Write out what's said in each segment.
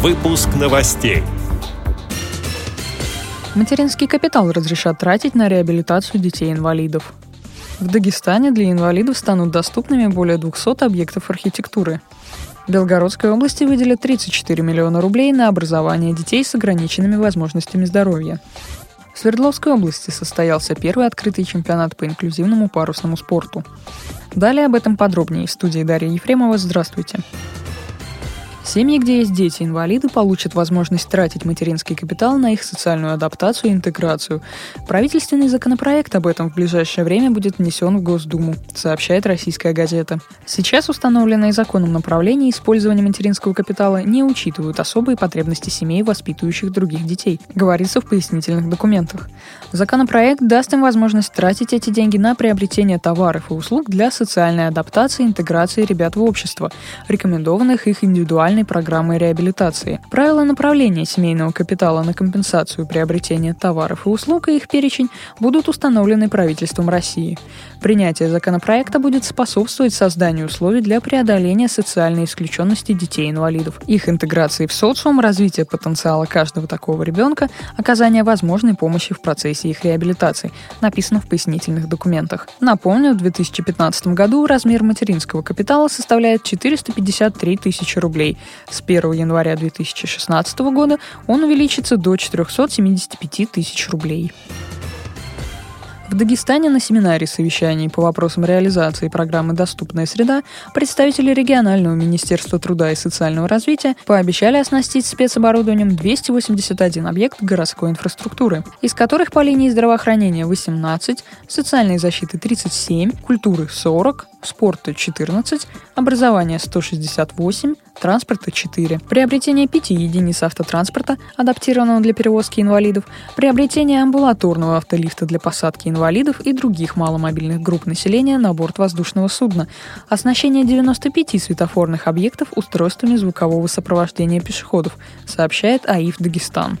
Выпуск новостей. Материнский капитал разрешат тратить на реабилитацию детей-инвалидов. В Дагестане для инвалидов станут доступными более 200 объектов архитектуры. В Белгородской области выделят 34 миллиона рублей на образование детей с ограниченными возможностями здоровья. В Свердловской области состоялся первый открытый чемпионат по инклюзивному парусному спорту. Далее об этом подробнее в студии Дарья Ефремова. Здравствуйте. Семьи, где есть дети-инвалиды, получат возможность тратить материнский капитал на их социальную адаптацию и интеграцию. Правительственный законопроект об этом в ближайшее время будет внесен в Госдуму, сообщает российская газета. Сейчас установленные законом направления использования материнского капитала не учитывают особые потребности семей, воспитывающих других детей, говорится в пояснительных документах. Законопроект даст им возможность тратить эти деньги на приобретение товаров и услуг для социальной адаптации и интеграции ребят в общество, рекомендованных их индивидуально национальной программой реабилитации. Правила направления семейного капитала на компенсацию приобретения товаров и услуг и их перечень будут установлены правительством России. Принятие законопроекта будет способствовать созданию условий для преодоления социальной исключенности детей-инвалидов, их интеграции в социум, развития потенциала каждого такого ребенка, оказания возможной помощи в процессе их реабилитации, написано в пояснительных документах. Напомню, в 2015 году размер материнского капитала составляет 453 тысячи рублей, с 1 января 2016 года он увеличится до 475 тысяч рублей. В Дагестане на семинаре совещаний по вопросам реализации программы «Доступная среда» представители регионального Министерства труда и социального развития пообещали оснастить спецоборудованием 281 объект городской инфраструктуры, из которых по линии здравоохранения 18, социальной защиты 37, культуры 40, спорта 14, образования 168, транспорта 4, приобретение 5 единиц автотранспорта, адаптированного для перевозки инвалидов, приобретение амбулаторного автолифта для посадки инвалидов и других маломобильных групп населения на борт воздушного судна, оснащение 95 светофорных объектов устройствами звукового сопровождения пешеходов, сообщает АИФ Дагестан.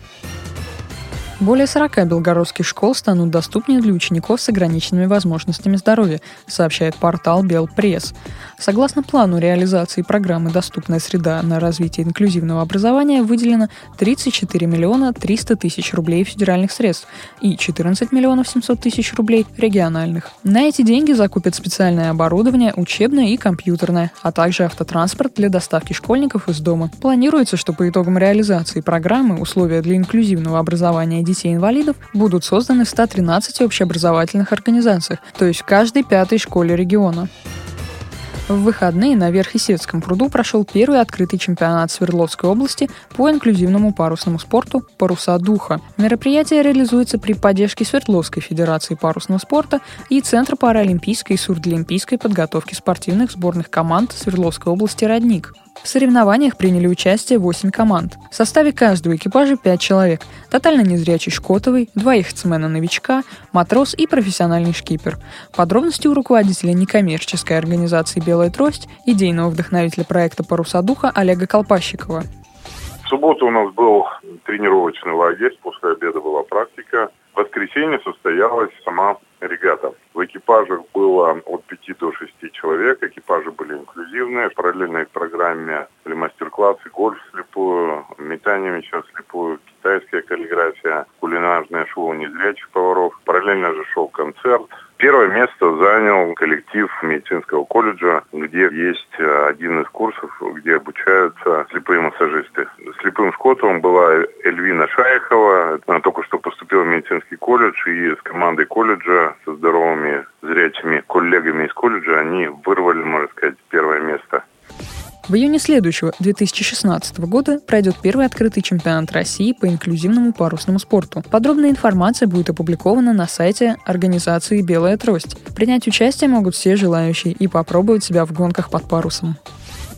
Более 40 белгородских школ станут доступнее для учеников с ограниченными возможностями здоровья, сообщает портал Белпресс. Согласно плану реализации программы «Доступная среда» на развитие инклюзивного образования выделено 34 миллиона 300 тысяч рублей федеральных средств и 14 миллионов 700 тысяч рублей региональных. На эти деньги закупят специальное оборудование, учебное и компьютерное, а также автотранспорт для доставки школьников из дома. Планируется, что по итогам реализации программы условия для инклюзивного образования детей-инвалидов будут созданы в 113 общеобразовательных организациях, то есть в каждой пятой школе региона. В выходные на Верхесецком пруду прошел первый открытый чемпионат Свердловской области по инклюзивному парусному спорту «Паруса духа». Мероприятие реализуется при поддержке Свердловской Федерации парусного спорта и Центра паралимпийской и сурдолимпийской подготовки спортивных сборных команд Свердловской области «Родник». В соревнованиях приняли участие 8 команд. В составе каждого экипажа 5 человек. Тотально незрячий Шкотовый, два яхтсмена-новичка, матрос и профессиональный шкипер. Подробности у руководителя некоммерческой организации «Белая трость», идейного вдохновителя проекта «Паруса духа» Олега Колпащикова. В субботу у нас был тренировочный лагерь, после обеда была практика. В воскресенье состоялась сама регата. В экипажах было от 5 до 6 человек, экипажи были инклюзивные. Параллельно к программе были мастер-классы, гольф слепую, метание мяча слепую, китайская каллиграфия, кулинарное шоу незрячих поваров. Параллельно же шел концерт, Первое место занял коллектив медицинского колледжа, где есть э, один из курсов, где обучаются слепые массажисты. Слепым Шкотовым была Эльвина Шайхова. Она только что поступила в медицинский колледж, и с командой колледжа, со здоровыми коллегами из колледжа, они вырвали, можно сказать, первое место. В июне следующего, 2016 года, пройдет первый открытый чемпионат России по инклюзивному парусному спорту. Подробная информация будет опубликована на сайте организации «Белая трость». Принять участие могут все желающие и попробовать себя в гонках под парусом.